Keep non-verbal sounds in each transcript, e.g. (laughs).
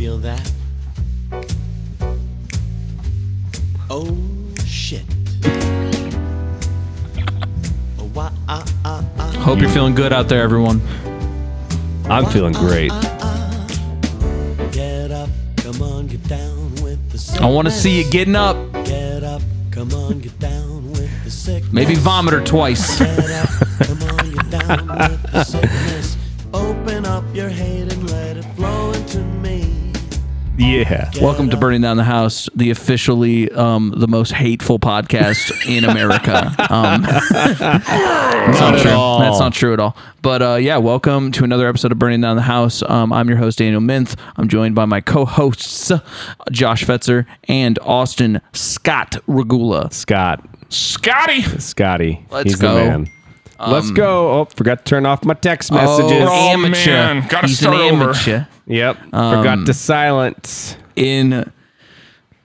feel that? Oh shit. Oh, ah, ah, ah. Hope you're feeling good out there, everyone. I'm feeling great. Get up, come on, get down with the sickness. I want to see you getting up. Get up, come on, get down with the sickness. Maybe vomit her twice. (laughs) Yeah. Welcome to Burning Down the House, the officially um, the most hateful podcast in America. (laughs) Um, that's not true. all. That's not true at all. But uh, yeah, welcome to another episode of Burning Down the House. Um, I'm your host Daniel Minth. I'm joined by my co-hosts Josh Fetzer and Austin Scott Regula. Scott. Scotty. Scotty. Let's He's go. the man. Let's go. Oh, forgot to turn off my text Oh, messages. amateur. man. Gotta He's start an over. amateur. Yep. Um, forgot to silence in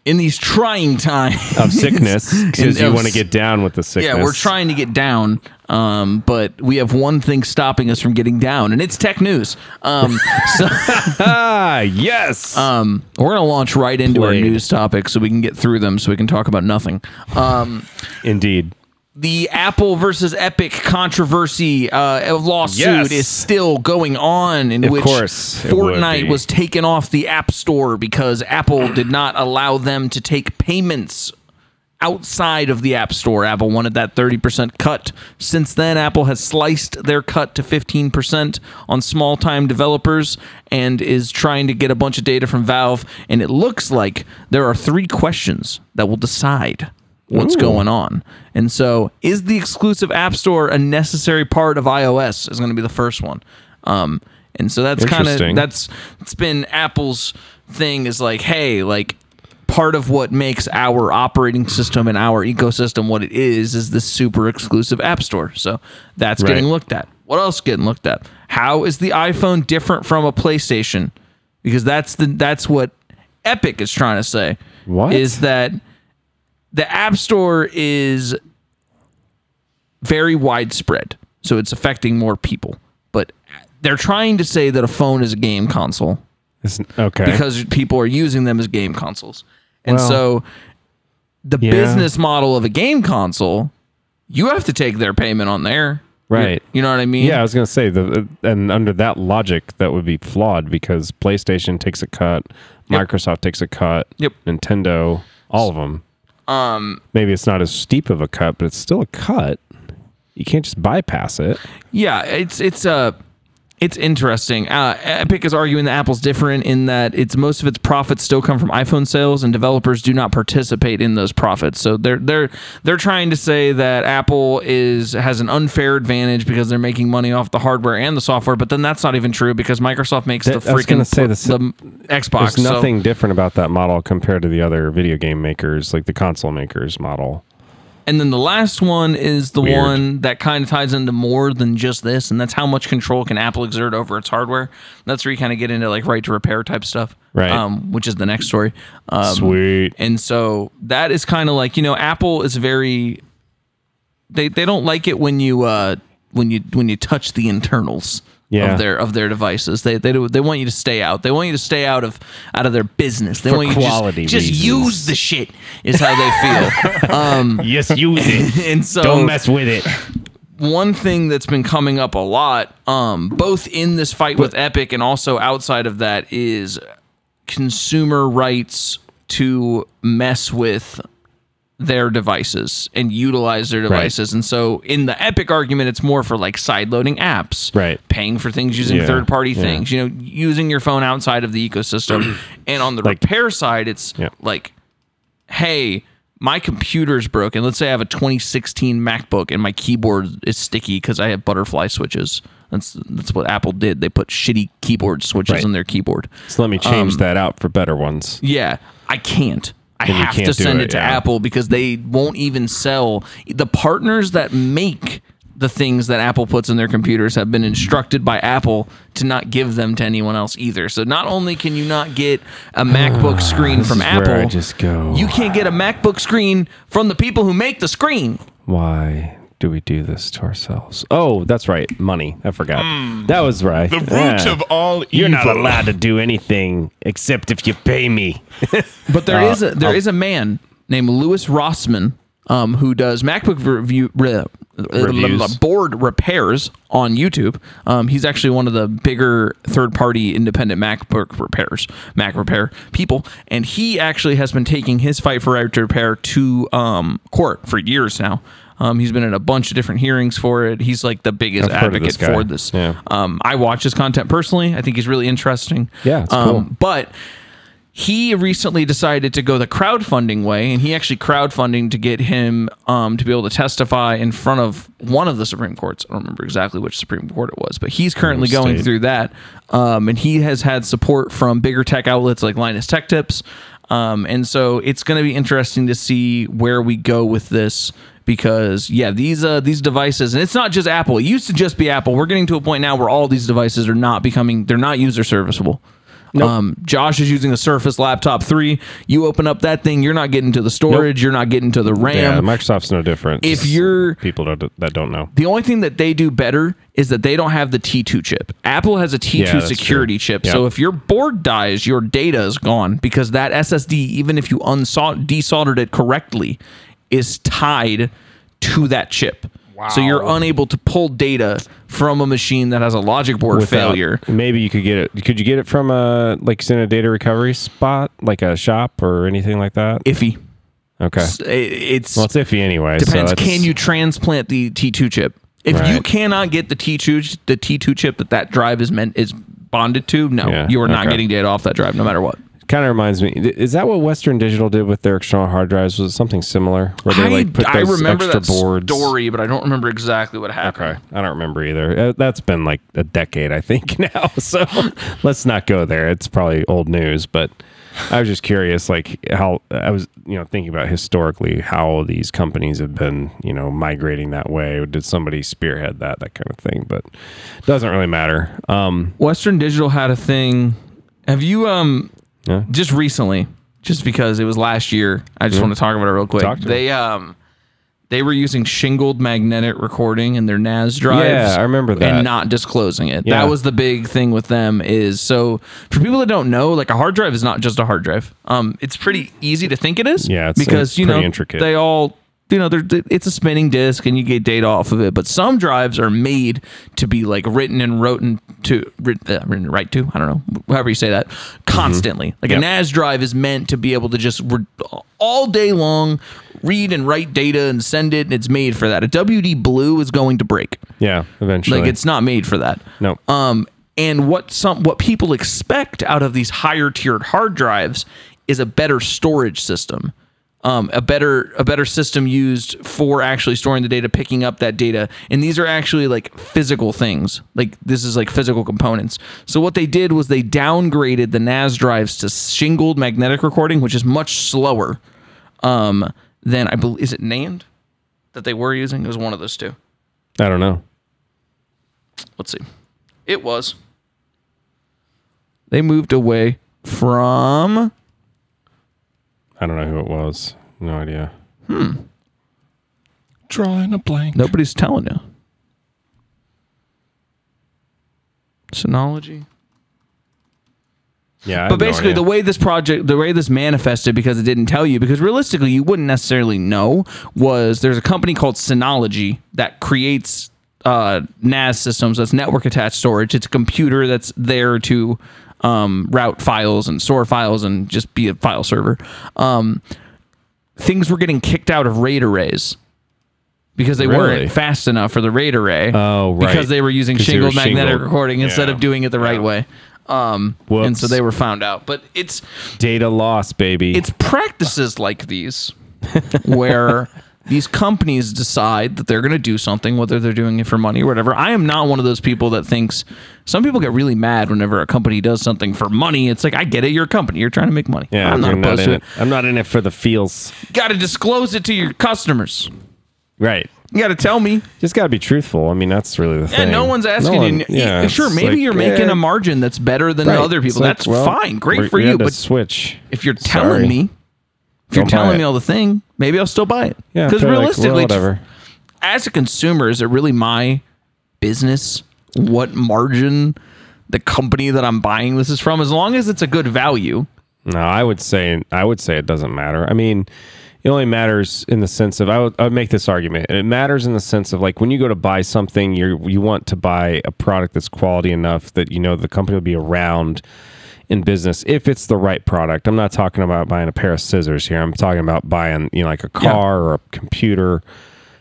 in these trying times of sickness (laughs) because you want to get down with the sickness. Yeah, we're trying to get down, um, but we have one thing stopping us from getting down, and it's tech news. Um, so Ah, (laughs) yes. um, we're gonna launch right into Played. our news topic so we can get through them, so we can talk about nothing. Um, Indeed. The Apple versus Epic controversy uh, lawsuit Yes. is still going on, in Of which course Fortnite was taken off the App Store because Apple did not allow them to take payments outside of the App Store. Apple wanted that 30% cut. Since then, Apple has sliced their cut to 15% on small time developers and is trying to get a bunch of data from Valve. And it looks like there are three questions that will decide what's Ooh. going on. And so, is the exclusive App Store a necessary part of iOS? Is going to be the first one. Um, and so that's kind of that's it's been Apple's thing is like, hey, like part of what makes our operating system and our ecosystem what it is is this super exclusive app store. So that's Right. getting looked at. What else getting looked at? How is the iPhone different from a PlayStation? Because that's the that's what Epic is trying to say. What? is that the App Store is very widespread, so it's affecting more people. But they're trying to say that a phone is a game console It's- okay. because people are using them as game consoles. And Well, so the yeah. business model of a game console, you have to take their payment on there. Right. You know what I mean? yeah, I was gonna say the uh, and under that logic, that would be flawed because PlayStation takes a cut, Yep. Microsoft takes a cut, Yep. Nintendo, all of them. Um Maybe it's not as steep of a cut, but it's still a cut. You can't just bypass it. yeah, it's it's uh it's interesting. Uh, Epic is arguing that Apple's different in that it's most of its profits still come from iPhone sales, and developers do not participate in those profits. So they're they're they're trying to say that Apple is has an unfair advantage because they're making money off the hardware and the software. But then that's not even true because Microsoft makes That- the freaking say this- the Xbox. There's so- nothing different about that model compared to the other video game makers, like the console makers model. And then the last one is the Weird. one that kind of ties into more than just this, and that's how much control can Apple exert over its hardware. That's where you kind of get into like right to repair type stuff, Right. Um, which is the next story. Um, Sweet. And so that is kind of like you know Apple is very they they don't like it when you uh when you when you touch the internals. Yeah. Of their of their devices, they they do, they want you to stay out. They want you to stay out of out of their business. They For want you quality to just, just use the shit. Is how they feel. (laughs) um, Yes, use it. (laughs) and so don't mess with it. one thing that's been coming up a lot, um, both in this fight with Epic and also outside of that, is consumer rights to mess with their devices and utilize their devices. And so in the Epic argument, it's more for like side loading apps, Right. Paying for things using Yeah, third party yeah. things, you know, using your phone outside of the ecosystem. (clears throat) and on the Like- repair side, it's Yeah. like, hey, my computer's broken. Let's say I have a 2016 MacBook and my keyboard is sticky because I have butterfly switches. That's that's what Apple did. They put shitty keyboard switches Right. in their keyboard. So let me change um, that out for better ones. Yeah, I can't. I have to send it, it, to yeah. Apple because they won't even sell the partners that make the things that Apple puts in their computers have been instructed by Apple to not give them to anyone else either. So not only can you not get a (sighs) MacBook screen from is where I Apple, just go. you can't get a MacBook screen from the people who make the screen. Why do we do this to ourselves? Oh, that's right. Money. I forgot. that was right. The root Yeah. of all evil. You're not allowed to do anything except if you pay me. (laughs) But there Uh, is a there is a man named Louis Rossman um, who does MacBook review re, Reviews. board repairs on YouTube. Um, he's actually one of the bigger third party independent MacBook repairs, Mac repair people, and he actually has been taking his fight for right to repair to um, court for years now. Um, he's been in a bunch of different hearings for it. He's like the biggest I've advocate this for this. Yeah. Um, I watch his content personally. I think he's really interesting. Yeah, it's um, cool. But he recently decided to go the crowdfunding way, and he actually crowdfunding to get him um, to be able to testify in front of one of the Supreme Courts. I don't remember exactly which Supreme Court it was, but he's currently going through that, um, and he has had support from bigger tech outlets like Linus Tech Tips, um, and so it's going to be interesting to see where we go with this. Because yeah, these uh, these devices, and it's not just Apple. It used to just be Apple. We're getting to a point now where all these devices are not becoming, they're not user serviceable. Um, Josh is using a Surface Laptop 3. You open up that thing, you're not getting to the storage, you're not getting to the RAM. Yeah, Microsoft's no different. if you're people that don't know. the only thing that they do better is that they don't have the T2 chip. Apple has a T2 Yeah, security true. chip. Yep. So if your board dies, your data is gone because that SSD, even if you unsol- desoldered it correctly, is tied to that chip. So you're unable to pull data from a machine that has a logic board Without- failure. Maybe you could get it. Could you get it from a like in a data recovery spot, like a shop or anything like that? Iffy. Okay. It- It's Well, it's iffy anyway. Depends. that's- can you transplant the T2 chip? If you cannot get the T2 the T2 chip that that drive is meant is bonded to, no, Yeah, you are not okay. getting data off that drive, no matter what. Kind of reminds me. Is that what Western Digital did with their external hard drives? Was it something similar where they I, like put I those remember extra that boards? story, but I don't remember exactly what happened. Okay, I don't remember either. Uh, That's been like a decade, I think (laughs) now. So (laughs) let's not go there. It's probably old news, but I was just curious, like how I was, you know, thinking about historically how these companies have been, you know, migrating that way. Did somebody spearhead that, that kind of thing? But it doesn't really matter. Um, Western Digital had a thing. Have you um Yeah. just recently, just because it was last year, I just want to talk about it real quick. Talk to me. they um they were using shingled magnetic recording in their NAS drives. Yeah, I remember that. And not disclosing it. Yeah. That was the big thing with them is so for people that don't know, like a hard drive is not just a hard drive. Um it's pretty easy to think it is. Yeah, it's- because it's you know intricate. they all you know, it's a spinning disk and you get data off of it. But some drives are made to be like written and wrote to written, uh, written right to. I don't know, however you say that. Constantly, like Yep. a NAS drive is meant to be able to just re- all day long read and write data and send it. And it's made for that. A WD Blue is going to break. yeah, eventually. Like it's not made for that. no. Um, and what some what people expect out of these higher tiered hard drives is a better storage system. Um, a better a better system used for actually storing the data, picking up that data, and these are actually like physical things. Like this is like physical components. So what they did was they downgraded the NAS drives to shingled magnetic recording, which is much slower um, than I believe. Is it named that they were using? It was one of those two. I don't know. let's see. It was. They moved away from. I don't know who it was. No idea. Hmm. Drawing a blank. Nobody's telling you. Synology. Yeah, But have no basically, the way this project, the way this manifested, because it didn't tell you, because realistically, you wouldn't necessarily know, was there's a company called Synology that creates uh, NAS systems. That's network attached storage. It's a computer that's there to um, route files and store files and just be a file server. Um, things were getting kicked out of RAID arrays because they Really? weren't fast enough for the RAID array. Oh, right. Because they were using they were shingled magnetic shingled. recording instead Yeah. of doing it the right Yeah. way. Um, and so they were found out. But it's data loss, baby. it's practices like these where (laughs) these companies decide that they're going to do something, whether they're doing it for money or whatever. I am not one of those people that thinks some people get really mad whenever a company does something for money. It's like, I get it. You're a company. You're trying to make money. yeah, I'm not opposed in to it. it. I'm not in it for the feels. Got to disclose it to your customers. Right. You got to tell me. Just got to be truthful. I mean, that's really the Yeah, thing. Yeah, no one's asking No one- you. Yeah, Yeah, sure, maybe like, you're making eh, a margin that's better than right. other people. Like, that's well, fine. Great for you. But switch. if you're Sorry. telling me, if you're Don't buy telling it. me all the thing, maybe I'll still buy it. Yeah, because like, realistically, well, whatever. as a consumer, is it really my business what margin the company that I'm buying this is from? As long as it's a good value. No, I would say I would say it doesn't matter. I mean, it only matters in the sense of I would, I would make this argument. It matters in the sense of like when you go to buy something, you you want to buy a product that's quality enough that you know the company will be around in business if it's the right product. I'm not talking about buying a pair of scissors here. I'm talking about buying you know like a car or a computer,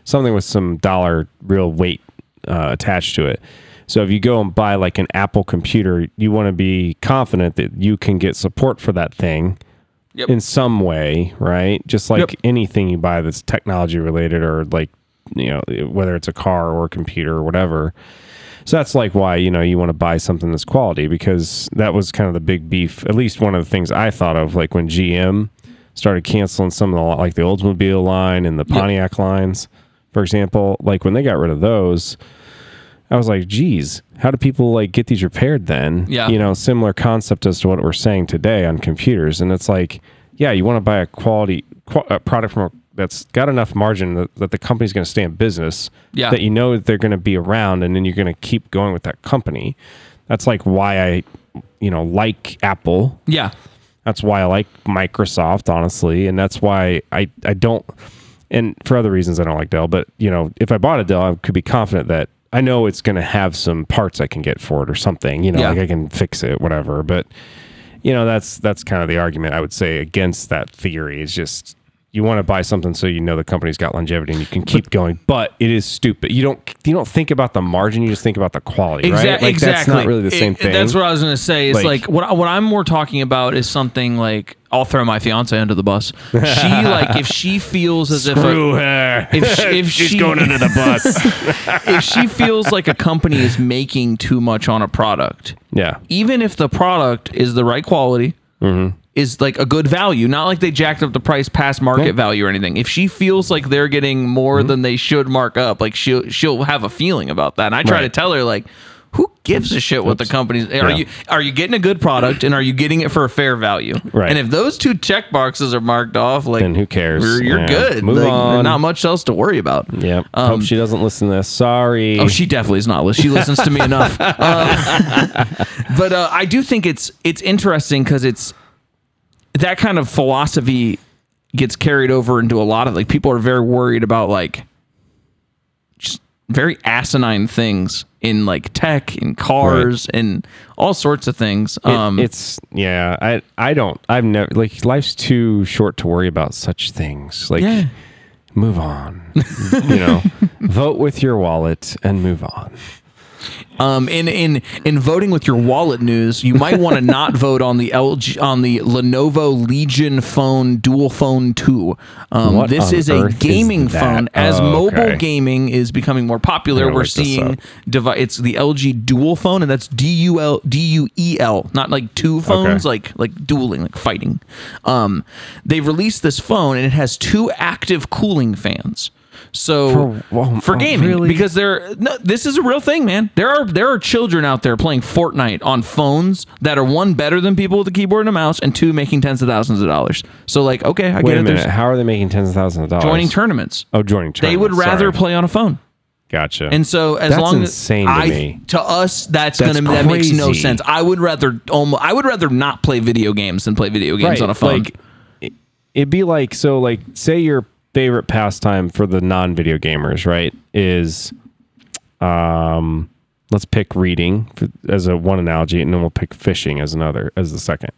something with some dollar real weight uh, attached to it. So if you go and buy like an Apple computer, you want to be confident that you can get support for that thing Yep. in some way, right? Just like Yep. anything you buy that's technology related or like, you know, whether it's a car or a computer or whatever. So that's like why, you know, you want to buy something that's quality because that was kind of the big beef. At least one of the things I thought of like when GM started canceling some of the like the Oldsmobile line and the Pontiac lines, for example, like when they got rid of those, I was like, geez, how do people like get these repaired then? Yeah. You know, similar concept as to what we're saying today on computers. And it's like, yeah, you want to buy a quality qu- a product from a, that's got enough margin that, that the company's going to stay in business. Yeah. That you know that they're going to be around and then you're going to keep going with that company. That's like why I, you know, like Apple. Yeah. That's why I like Microsoft, honestly, and that's why I I don't. And for other reasons, I don't like Dell. But you know, if I bought a Dell, I could be confident that I know it's going to have some parts I can get for it or something. You know, Yeah. like I can fix it, whatever. But you know, that's that's kind of the argument I would say against that theory. Is just you want to buy something so you know the company's got longevity and you can keep going. But it is stupid. You don't you don't think about the margin. You just think about the quality, Exactly. right? Like exactly. that's not really the same It- thing. That's what I was going to say. It's like, Like- what what I'm more talking about is something like I'll throw my fiance under the bus. She like if she feels as if a, her. if she, if (laughs) She's she going under the bus. (laughs) if she feels like a company is making too much on a product, yeah. even if the product is the right quality, Mm-hmm. Is like a good value, not like they jacked up the price past market value or anything. If she feels like they're getting more Mm-hmm. than they should mark up, like she'll she'll have a feeling about that. And I try Right. to tell her like. Who gives a shit what the company's? Are Yeah. you are you getting a good product and are you getting it for a fair value? Right. And if those two check boxes are marked off, like Then who cares? You're, you're Yeah. good. Move Like, on. Not much else to worry about. Yeah. Hope she doesn't listen to this. Sorry. Oh, she definitely is not. She listens to me enough. Uh, (laughs) (laughs) but uh, I do think it's it's interesting because it's that kind of philosophy gets carried over into a lot of like people are very worried about like just very asinine things in like tech and cars and all sorts of things. It- Um, it's yeah. I I don't. I've never like life's too short to worry about such things. Like Yeah. move on. you know, (laughs) vote with your wallet and move on. Um, in in in voting with your wallet news, you might want to (laughs) not vote on the LG on the Lenovo Legion Phone Duel Phone Two. Um, this is a earth is gaming phone. As Oh, mobile okay. gaming is becoming more popular, we're seeing up. devi- It's the LG Duel Phone, and that's D U L D U E L, not like two phones, Okay. like like dueling, like fighting. Um, they've released this phone, and it has two active cooling fans. So For- whoa, oh, oh, for oh, gaming, really? because there no, this is a real thing, man. There are there are children out there playing Fortnite on phones that are one better than people with a keyboard and a mouse, and two making tens of thousands of dollars. So like, okay, I Wait get a it. minute. There's How are they making tens of thousands of dollars? joining tournaments. Oh, joining. Tournaments. They would rather sorry. play on a phone. Gotcha. And so as That's long insane to as I, me. to us, that's, That's gonna that makes no sense. I would rather almost I would rather not play video games than play video games on a phone. Like, it- it'd be like so. Like, say your favorite pastime for the non-video gamers, right? Is, um, let's pick reading for, as a one analogy, and then we'll pick fishing as another as the second.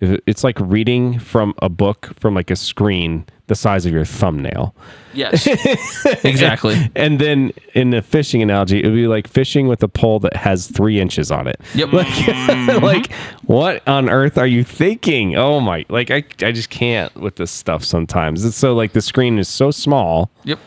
It's like reading from a book from like a screen the size of your thumbnail. yes, (laughs) exactly. And then in the fishing analogy, it would be like fishing with a pole that has three inches on it. Yep. Like, (laughs) mm-hmm. like what on earth are you thinking? Oh my! Like I, I just can't with this stuff sometimes. It's so like the screen is so small, Yep.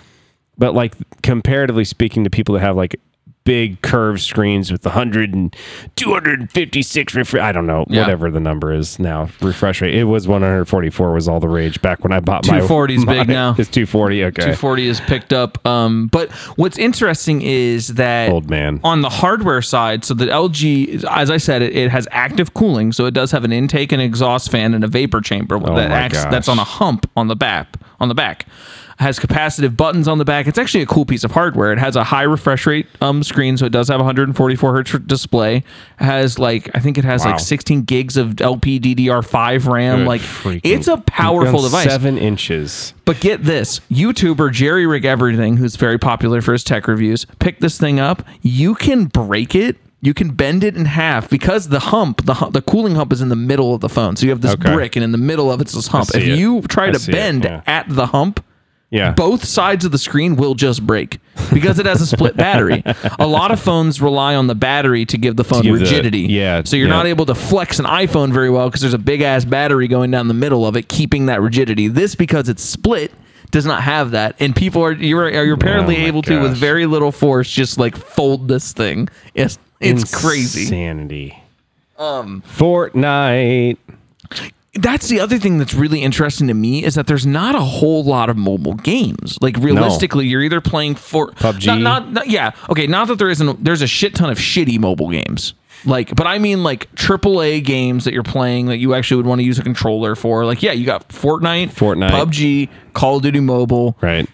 but like comparatively speaking to people that have like big curved screens with 100 and 256 refresh I don't know Yeah. whatever the number is now refresh rate it was 144 was all the rage back when I bought my 240 is (laughs) big now. it's 240 okay 240 is picked up. Um, but what's interesting is that Old man. on the hardware side, so the LG, as I said, it, it has active cooling, so it does have an intake and exhaust fan and a vapor chamber that Oh my acts that's on a hump on the back on the back. Has capacitive buttons on the back. It's actually a cool piece of hardware. It has a high refresh rate um, screen, so it does have a 144 hertz display. It has like I think it has Wow. like 16 gigs of LP DDR5 RAM. Good like freaking- it's a powerful device. Seven inches. But get this YouTuber Jerry Rig Everything, who's very popular for his tech reviews, pick this thing up. You can break it. You can bend it in half because the hump, the hu- the cooling hump, is in the middle of the phone. So you have this Okay. brick, and in the middle of it's this hump. see If it. you try I to see it, bend yeah. at the hump, Yeah. both sides of the screen will just break because it has a split battery. A lot of phones rely on the battery to give the phone give the- rigidity. yeah, So you're yeah. not able to flex an iPhone very well because there's a big ass battery going down the middle of it, keeping that rigidity. This because it's split does not have that, and people are you're you're apparently Oh able to with very little force just like fold this thing. It's it's crazy. Insanity. Um, Fortnite. That's the other thing that's really interesting to me is that there's not a whole lot of mobile games. Like realistically, you're either playing for PUBG? Not, not, not- yeah. Okay, not that there isn't. There's a shit ton of shitty mobile games. Like, but I mean like AAA games that you're playing that you actually would want to use a controller for. Like, yeah, you got Fortnite, Fortnite. PUBG, Call of Duty Mobile. Right.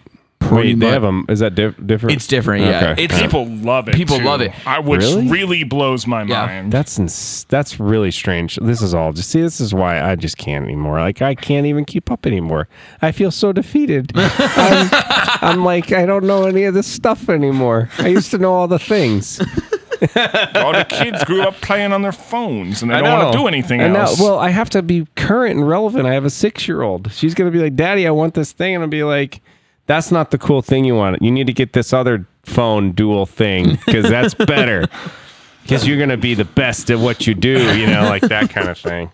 Pretty Wait, they much. have them. Is that diff- different? It's different. Yeah, Okay. it's People love it. People too. love it. I, which Really? really? blows my Yeah. mind. That's ins- that's really strange. This is all. Just see, this is why I just can't anymore. Like I can't even keep up anymore. I feel so defeated. (laughs) I'm, I'm like I don't know any of this stuff anymore. I used to know all the things. (laughs) (laughs) All the kids grew up playing on their phones and they I don't want know. to do anything And now- else. well, I have to be current and relevant. I have a six year old. She's gonna be like, "Daddy, I want this thing," and I'll be like, "That's not the cool thing you want. You need to get this other phone dual thing because that's (laughs) better. Because you're gonna be the best at what you do. You know, like that kind of thing."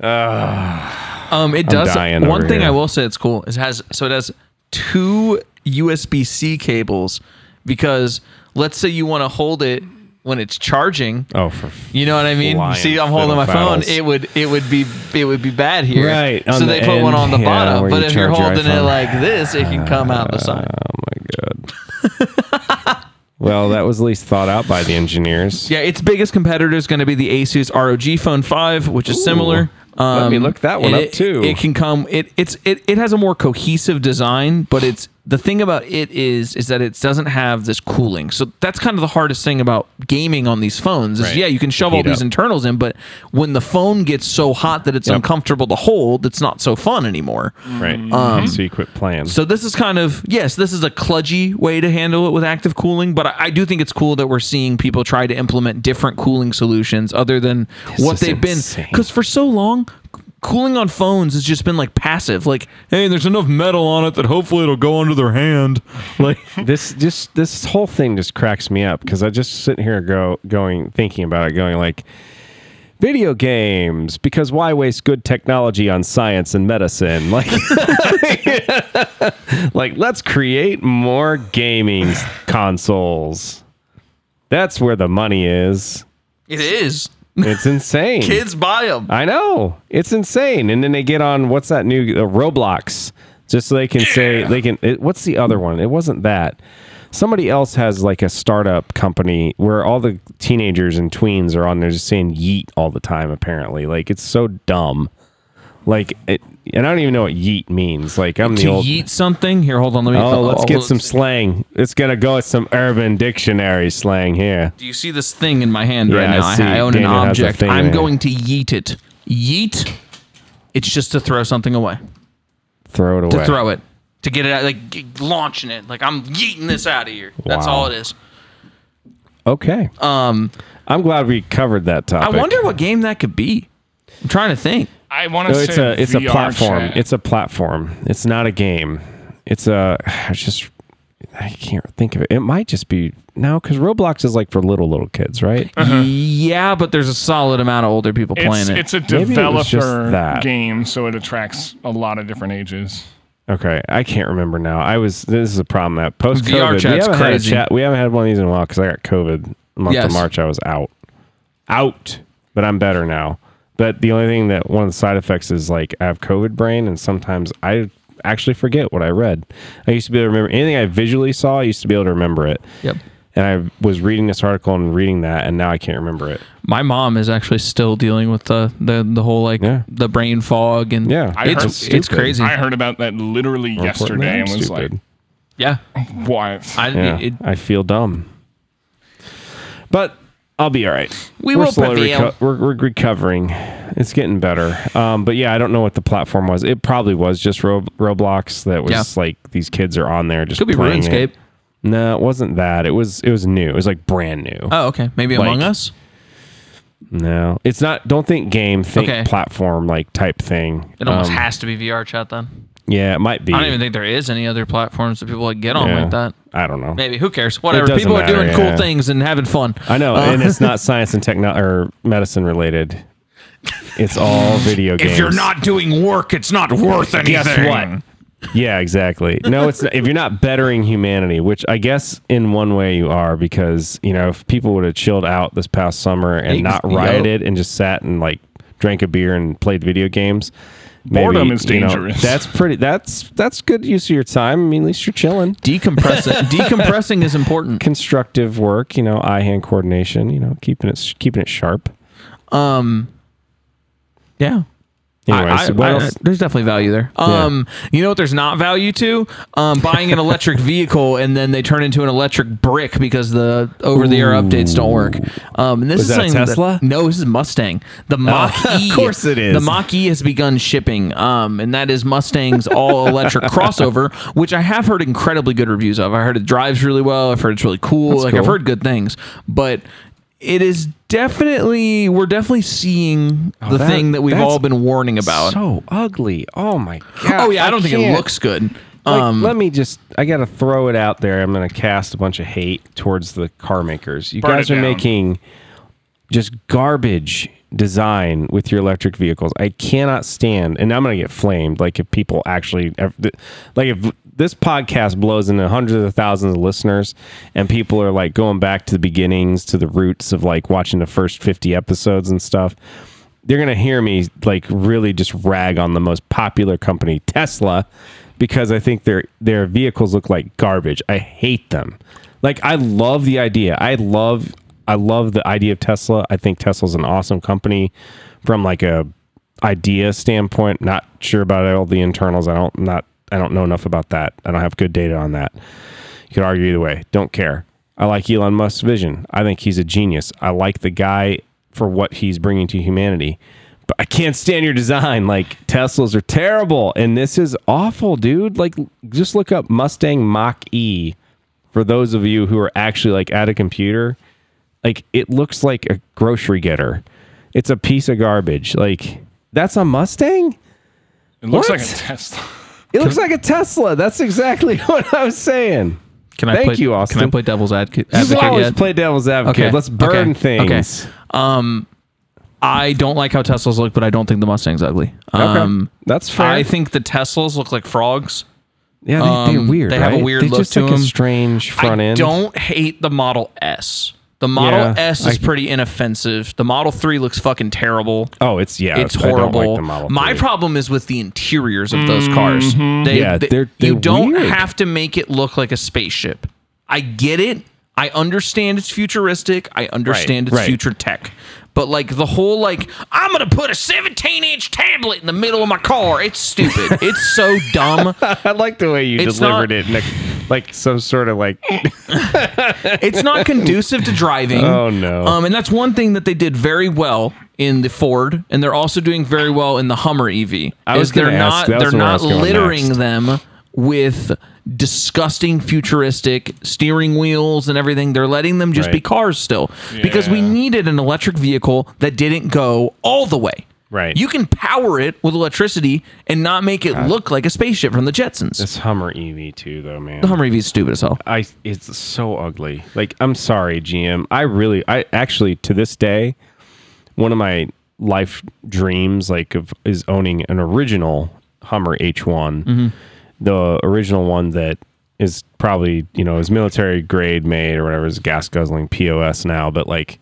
(sighs) Um, it does. One thing here. I will say it's cool is it has so it has two USB C cables because let's say you want to hold it when it's charging. Oh, for You know what I mean? See, I'm holding my phone. It would it would be it would be bad here. Right, So on they the put one on the yeah, bottom. But you if you're charge your holding it like this, it can come out the side. Oh my god. (laughs) well, that was at least thought out by the engineers. Yeah, its biggest competitor is going to be the Asus ROG Phone 5, which is similar. Um, Let me look that one up, too. It can come. It it's it, it has a more cohesive design, but it's the thing about it is is that it doesn't have this cooling. So that's kind of the hardest thing about gaming on these phones. Is Right. yeah, you can shove all these up. internals in, but when the phone gets so hot that it's Yep. uncomfortable to hold, it's not so fun anymore. Right. Mm-hmm. Um, so you quit playing. So this is kind of yes, this is a kludgy way to handle it with active cooling, but I, I do think it's cool that we're seeing people try to implement different cooling solutions other than what they've been. Because for so long, cooling on phones has just been like passive. Like, hey, there's enough metal on it that hopefully it'll go under their hand. (laughs) Like, this just this whole thing just cracks me up because I just sit here go going thinking about it, going like video games because why waste good technology on science and medicine (laughs) like (laughs) like let's create more gaming consoles that's where the money is it is. It's insane (laughs) Kids buy them. I know it's insane, and then they get on what's that new uh, Roblox, just so they can say they can. It, what's the other one? It wasn't that. Somebody else has like a startup company where all the teenagers and tweens are on there just saying "yeet" all the time. Apparently, like it's so dumb. Like, it, and I don't even know what "yeet" means. Like I'm the To old. yeet something. Here, hold on. Let me. Oh, let's get some slang. It's gonna go with some Urban Dictionary slang here. Do you see this thing in my hand Yeah, right I now? I, see. I own Daniel an has a object. thing I'm going to yeet it. Yeet. It's just to throw something away. Throw it away. To away. throw it. To get it out, like g- launching it. Like I'm yeeting this out of here. That's Wow. all it is. Okay. Um, I'm glad we covered that topic. I topic. wonder what game that could be. I'm trying to think. I want to No, to it's a it's a platform. chat. It's a platform. It's not a game. It's a (sighs) it's just I can't think of it. It might just be no, because Roblox is like for little little kids, right? Uh-huh. Yeah, but there's a solid amount of older people playing it. it's a Maybe it developer game, so it attracts a lot of different ages. Okay, I can't remember now. I was this is a problem that post COVID we haven't had a chat. We haven't had one of these in a while because I got COVID. The month Yes. of March, I was out, out, but I'm better now. But the only thing that one of the side effects is like I have COVID brain, and sometimes I actually forget what I read. I used to be able to remember anything I visually saw. I used to be able to remember it. yep. And I was reading this article and reading that, and now I can't remember it. My mom is actually still dealing with the the, the whole like Yeah. the brain fog and Yeah. I it's heard- it's crazy. I heard about that literally More yesterday and was stupid. yeah, like, what? I, Yeah, it, I feel dumb. But I'll be all right. We we're will prevail. we're, we're recovering. It's getting better. Um, but yeah, I don't know what the platform was. It probably was just Ro- Roblox that was Yeah. like these kids are on there just could be playing it. RuneScape. No, it wasn't that. It was it was new. It was like brand new. Oh, okay, maybe Like- Among Us. No, it's not. Don't think game. Think Okay. platform like type thing. It almost Um, has to be VR chat then. Yeah, it might be. I don't even think there is any other platforms that people like get on Yeah. like that. I don't know. Maybe who cares? Whatever. doesn't People are doing yeah. cool things and having fun. I know, and it's (laughs) not science and techno or medicine related. It's all video games. if you're not doing work, it's not worth anything. Guess what? Yeah, exactly. No, it's if you're not bettering humanity, which I guess in one way you are, because you know if people would have chilled out this past summer and Ex- not yup. rioted and just sat and like drank a beer and played video games. maybe, Boredom is you know, dangerous. that's pretty. That's that's good use of your time. I mean, at least you're chilling. Decompressing. (laughs) decompressing is important. Constructive work, you know, eye hand coordination, you know, keeping it keeping it sharp. Um. Yeah. Anyways, I- I- else? there's definitely value there. Um, you know what? There's not value to um, buying an electric (laughs) vehicle and then they turn into an electric brick because the over-the-air updates don't work. Um, and this Was is that Tesla? no, this is Mustang. The (laughs) Mach E. of course it is. The Mach E has begun shipping, um, and that is Mustang's all-electric (laughs) crossover, which I have heard incredibly good reviews of. I heard it drives really well. I've heard it's really cool. That's like I've heard good things, but. It is definitely we're definitely seeing the Oh, that- thing that we've all been warning about. So ugly. Oh my god. oh yeah, I don't think it looks good. Like, Um, let me just I gotta throw it out there. I'm gonna cast a bunch of hate towards the car makers. You guys are down. making just garbage design with your electric vehicles. I cannot stand and I'm gonna get flamed. Like if people actually like if this podcast blows into hundreds of thousands of listeners and people are like going back to the beginnings to the roots of like watching the first 50 episodes and stuff they're gonna hear me like really just rag on the most popular company, Tesla, because I think their their vehicles look like garbage. I hate them. Like I love the idea. I love I love the idea of Tesla. I think Tesla's an awesome company from like a idea standpoint. Not sure about all the internals. I don't not I don't know enough about that. I don't have good data on that. You could argue either way. Don't care. I like Elon Musk's vision. I think he's a genius. I like the guy for what he's bringing to humanity. But I can't stand your design. Like Teslas are terrible, and this is awful, dude. Like just look up Mustang Mach E for those of you who are actually like at a computer. Like it looks like a grocery getter. It's a piece of garbage. Like that's a Mustang. It looks What? like a Tesla. (laughs) It looks like a Tesla. That's exactly (laughs) what I was saying. can I Thank play, you, Austin. Can I play devil's advocate? You advocate always yet? play devil's advocate. Okay. Let's burn okay, things. Okay. Um, I don't like how Teslas look, but I don't think the Mustang's ugly. Okay. Um, That's fair. I think the Teslas look like frogs. yeah, they, they're um, weird. they have a right? weird they look just to like a them. strange front I end. don't hate the Model S. The Model Yeah, S is I- pretty inoffensive. The Model 3 looks fucking terrible. Oh, it's yeah. it's like horrible. the Model My problem is with the interiors of those cars. Mm-hmm. Yeah, they- they're- you they're don't weird. have to make it look like a spaceship. I get it. I understand it's futuristic. I understand it's right. future tech. But like the whole like I'm gonna put a 17 inch tablet in the middle of my car. It's stupid. (laughs) it's so dumb. I like the way you It's delivered not- it, Nick. Like some sort of like. (laughs) It's not conducive to driving. Oh, no. Um, and that's one thing that they did very well in the Ford, and they're also doing very well in the Hummer EV. I was is they're ask- not that was they're not littering next. them with disgusting futuristic steering wheels and everything. They're letting them just be cars still because we needed an electric vehicle that didn't go all the way. Right. You can power it with electricity and not make it look like a spaceship from the Jetsons. This Hummer EV too, though, man. the Hummer EV is stupid as hell. I it's so ugly. Like I'm sorry, GM. I really I actually to this day one of my life dreams like of is owning an original Hummer H1. The original one that is probably, you know, is military grade made or whatever, is gas guzzling POS now, but like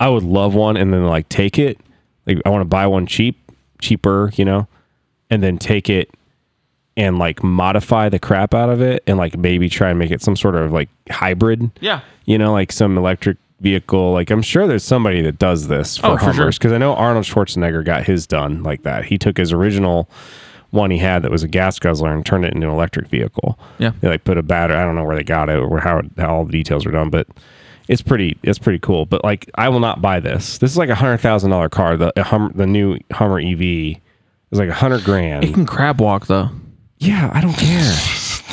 I would love one and then like take it. Like I want to buy one cheap, cheaper, you know, and then take it and like modify the crap out of it and like maybe try and make it some sort of like hybrid. Yeah. You know, like some electric vehicle. Like I'm sure there's somebody that does this for Oh, sure. Hummers because I know Arnold Schwarzenegger got his done like that. He took his original one he had that was a gas guzzler and turned it into an electric vehicle. Yeah. They like put a battery. I don't know where they got it or how, how all the details were done, but it's pretty it's pretty cool. But like I will not buy this. This is like a hundred thousand dollar car. The a Hummer, the new Hummer EV is like a hundred grand. It can crab walk though. Yeah, I don't care.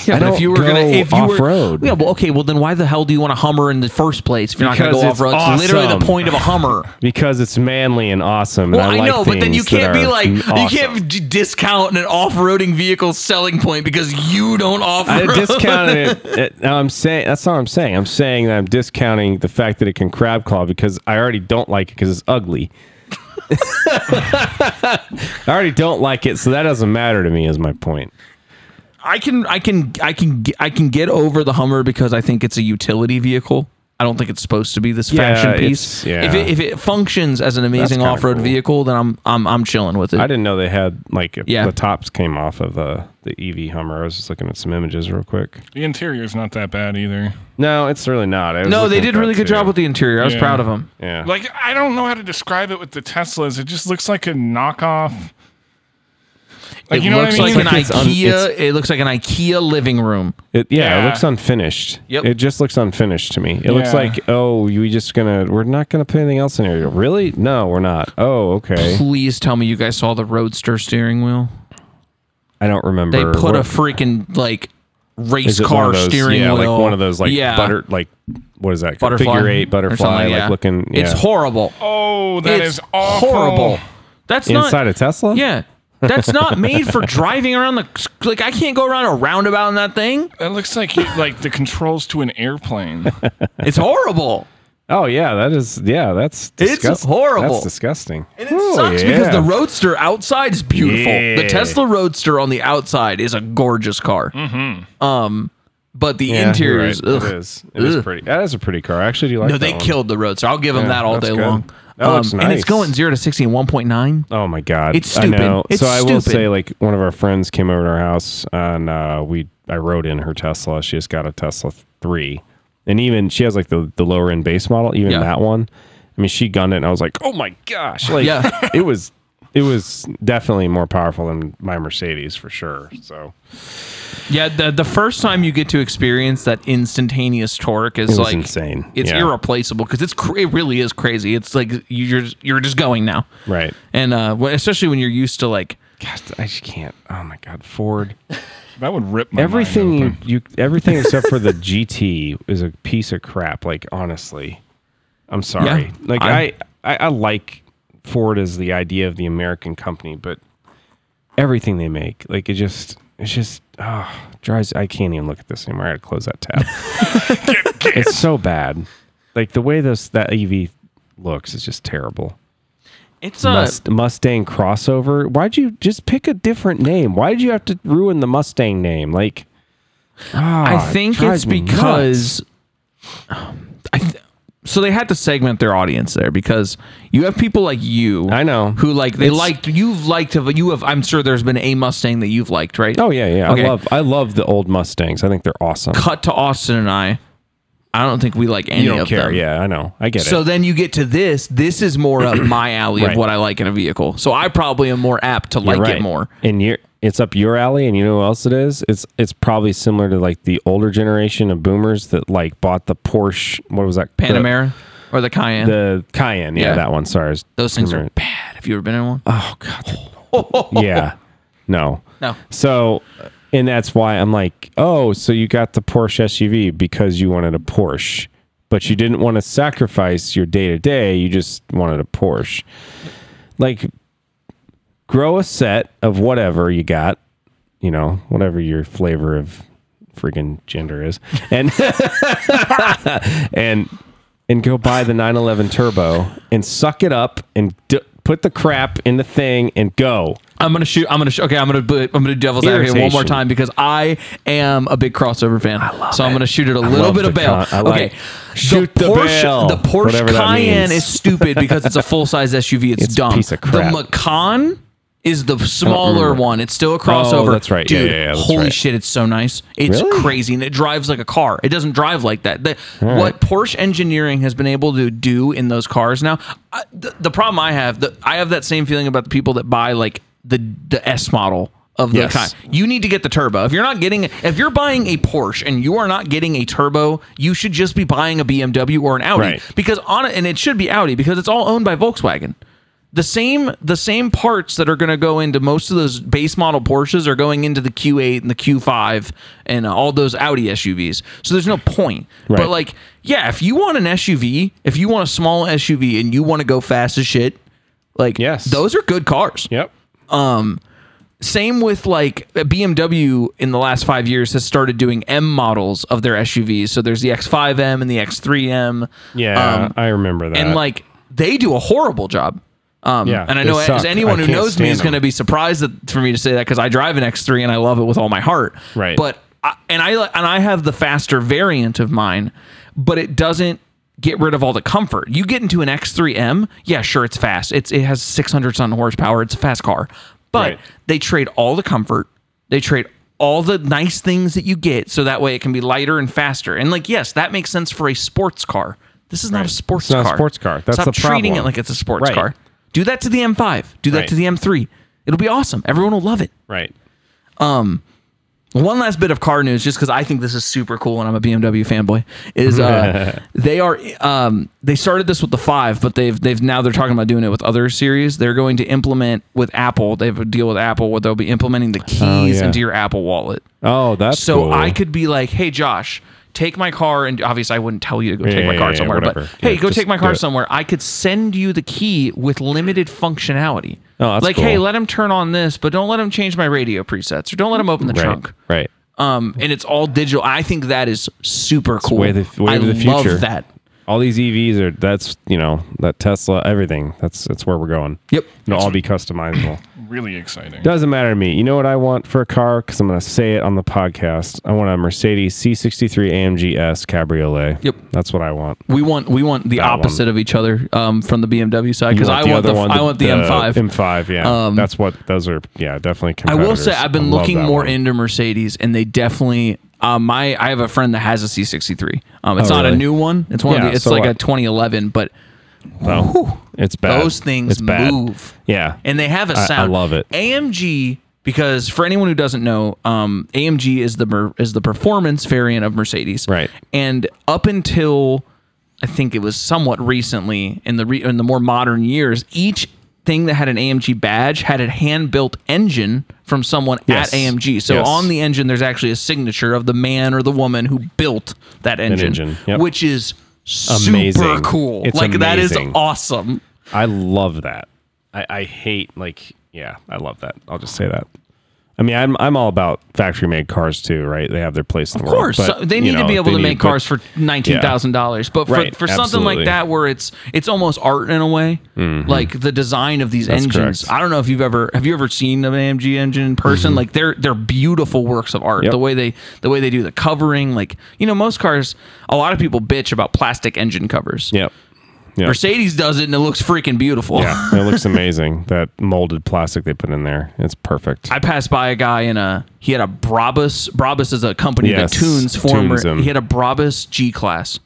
(laughs) Yeah, I but don't if you were gonna if you were off-road. yeah, well, okay, well then why the hell do you want a Hummer in the first place if you're not going to Because go it's off road? It's literally the point of a Hummer. (laughs) because it's manly and awesome. Well, and I, like know, but then you things that can't be are like you awesome. can't d- discount an off-roading vehicle's selling point because you don't off I road. discounted it. (laughs) it- no, I'm saying that's not what I'm saying. I'm saying that I'm discounting the fact that it can crab claw because I already don't like it because it's ugly. I already don't like it, so that doesn't matter to me. Is my point. I can I can I can I can get over the Hummer because I think it's a utility vehicle. I don't think it's supposed to be this Yeah, fashion piece. yeah. If it if it functions as an amazing off-road cool. vehicle, then I'm I'm I'm chilling with it. I didn't know they had like Yeah. the tops came off of the the EV Hummer. I was just looking at some images real quick. The interior's not that bad either. No, it's really not. No, they did a really good too. job with the interior. I was Yeah. proud of them. Yeah, Like I don't know how to describe it with the Teslas. It just looks like a knockoff. Like it you know looks what I mean? like an It's un- IKEA. it's- it looks like an IKEA living room. It, yeah, it Yeah. looks unfinished. Yep. It just looks unfinished to me. It looks Yeah. like, oh, we just gonna, we're not gonna put anything else in here. Really? No, we're not. Oh, okay. Please tell me you guys saw the Roadster steering wheel. I don't remember. They put a what- freaking like race is it one car of those- steering yeah, wheel. like one of those like yeah, butter, like what is that? butterfly Figure eight or butterfly, something, like yeah. looking. Yeah. It's horrible. oh, that it's is awful. horrible. That's inside not. a Tesla. yeah, that's not made for driving around the. Like I can't go around a roundabout in that thing. That looks like you, like the controls to an airplane. It's horrible. Oh yeah, that is. Yeah, that's. It's disgusting. horrible. That's disgusting. And it Oh, sucks yeah. because the Roadster outside is beautiful. The Tesla Roadster on the outside is a gorgeous car. Mm-hmm. Um, but the Yeah, interior you're is. right. ugh. It is. It is Ugh. pretty. That is a pretty car. Actually, do you like? No, that they one? killed the Roadster. I'll give them Yeah, that all day good. long. That looks And it's nice. going zero to sixty in one point nine. Oh my god, It's stupid. I know. It's so I will stupid. say, like, one of our friends came over to our house, and uh, we I rode in her Tesla. She just got a Tesla three, and even she has like the the lower end base model. Even Yeah. that one, I mean, she gunned it, and I was like, oh my gosh, (laughs) like, Yeah. it was. It was definitely more powerful than my Mercedes for sure. So Yeah, the the first time you get to experience that instantaneous torque is like insane. It's Yeah. irreplaceable because it's cr- it really is crazy. It's like you're just, you're just going now, right, and uh, especially when you're used to like gosh, I just can't. Oh my god, Ford. (laughs) That would rip my everything mind you, open. you everything (laughs) except for the GT is a piece of crap. Like honestly, I'm sorry. Yeah, like I- I, I I like Ford as the idea of the American company, but everything they make, like it just it's just oh, drives. I can't even look at this anymore. I gotta close that tab. (laughs) it's so bad. Like the way this that EV looks is just terrible. it's a Must, Mustang crossover. Why'd you just pick a different name? Why did you have to ruin the Mustang name? Like, I ah, it think drives it's me nuts. because I th- so they had to segment their audience there because you have people like you. I know. who like they It's- liked you've liked you have. I'm sure there's been a Mustang that you've liked, right? Oh yeah, yeah. Okay. I love I love the old Mustangs. I think they're awesome. Cut to Austin and I. I don't think we like any you don't of care. them. Yeah, I know. I get So it. then you get to this. This is more up (clears throat) my alley Right. of what I like in a vehicle. So I probably am more apt to like right. it more. And you're it's up your alley, and you know who else it is? It's it's probably similar to like the older generation of boomers that like bought the Porsche. What was that? Panamera or the Cayenne. The, the Cayenne. Yeah, Yeah. that one. Sorry, Those things are bad. Have you ever been in one? Oh god. (laughs) yeah. No. No. So, and that's why I'm like, oh, so you got the Porsche SUV because you wanted a Porsche, but you didn't want to sacrifice your day to day. You just wanted a Porsche. Like, grow a set of whatever you got, you know, whatever your flavor of freaking gender is, and (laughs) and and go buy the 911 Turbo and suck it up and d- put the crap in the thing and go. I'm gonna shoot. I'm gonna. Sh- okay, I'm gonna. put- I'm gonna do devil's advocate one more time because I am a big crossover fan. I love so I'm gonna shoot it a little bit of the bail. con- I like- okay, Shoot the Porsche. bail, The Porsche Cayenne is stupid because it's a full size SUV. It's, It's a dumb. piece of crap. The Macan is the oh, smaller remember. one. It's still a oh, crossover. Oh, that's right. Dude, yeah, yeah, that's holy right. shit, it's so nice. It's Really? crazy and it drives like a car. It doesn't drive like that. The, What Porsche engineering has been able to do in those cars now, I, the, the problem I have, the, I have that same feeling about the people that buy like the the S model of the Yes. kind. You need to get the turbo. If you're not getting if you're buying a Porsche and you are not getting a turbo, you should just be buying a BMW or an Audi Right. because on it and it should be Audi because it's all owned by Volkswagen. The same the same parts that are going to go into most of those base model Porsches are going into the Q8 and the Q5 and all those Audi SUVs. So there's no point. But like, yeah, if you want an SUV, if you want a small SUV and you want to go fast as shit, like Yes. those are good cars. Yep. Same with like BMW in the last five years has started doing M models of their SUVs. So there's the X5M and the X3M. Yeah, Um, I remember that. and like they do a horrible job. Um, Yeah, and I know as anyone I who knows me is going to be surprised that, for me to say that because I drive an X3 and I love it with all my heart. Right. But I, and I and I have the faster variant of mine, but it doesn't get rid of all the comfort. You get into an X3M, yeah, sure, it's fast. It's it has 600 ton horsepower. It's a fast car, but Right. they trade all the comfort. They trade all the nice things that you get so that way it can be lighter and faster. And like, yes, that makes sense for a sports car. This is not a sports It's not a car. sports car. That's Stop the treating it like it's a sports Right. car. Do that to the M5. Do that Right. to the M3. It'll be awesome. Everyone will love it. right. Um, One last bit of car news, just because I think this is super cool and I'm a BMW fanboy, is uh, (laughs) they are um, they started this with the five, but they've they've now they're talking about doing it with other series. They're going to implement with Apple. They have a deal with Apple where they'll be implementing the keys Oh, yeah. into your Apple Wallet. Oh, that's So cool. I could be like, hey Josh, take my car and obviously I wouldn't tell you to go take Yeah, my car yeah, somewhere, but whatever. hey, go take my car somewhere. I could send you the key with limited functionality. Oh, like, hey, let him turn on this, but don't let him change my radio presets or don't let him open the right. trunk. Right. Um, and it's all digital. I think that is super cool. way the- way I the love that. All these EVs are that's you know that Tesla everything that's that's where we're going. Yep. It'll all be customizable. Really exciting. Doesn't matter to me. You know what I want for a car? Because I'm going to say it on the podcast. I want a Mercedes C63 AMG S Cabriolet. Yep. That's what I want. We want we want the That opposite one. of each other um, from the BMW side You because I want the, other one, I want the, M5. M5, yeah. Um, That's what those are. Yeah, definitely. I will say competitors. I've been I love looking that more one. into Mercedes, and they definitely. Um, my I have a friend that has a C63. Um, it's Oh, not a really? new one. It's one of Yeah, the. It's so like a 2011, but Well, it's bad. those things It's bad. move. Yeah, and they have a I sound. I love it. AMG because for anyone who doesn't know, um, AMG is the mer- is the performance variant of Mercedes, Right. And up until I think it was somewhat recently in the re- in the more modern years, each thing that had an AMG badge had a hand built engine from someone Yes. at AMG. So Yes. on the engine, there's actually a signature of the man or the woman who built that engine, engine, yep. which is super Amazing. cool. It's like that is amazing. awesome. I love that. I, I hate like yeah, I love that. I'll just say that. I mean, I'm I'm all about factory made cars too, right? They have their place in the world. Of course, so they need to be able to need- make but- cars for nineteen thousand dollars. But for, Right, for something like that, where it's it's almost art in a way, like the design of these Mm-hmm. That's engines. correct. I don't know if you've ever have you ever seen an AMG engine in person? Like they're they're beautiful works of art. Mm-hmm. Yep. The way they the way they do the covering, like you know, most cars. A lot of people bitch about plastic engine covers. Yep. Mercedes does it, and it looks freaking beautiful. Yeah, it looks amazing. (laughs) That molded plastic they put in there. It's perfect. I passed by a guy in a he had a Brabus. Brabus is a company Yes, that tunes former. tunes he had a Brabus G class.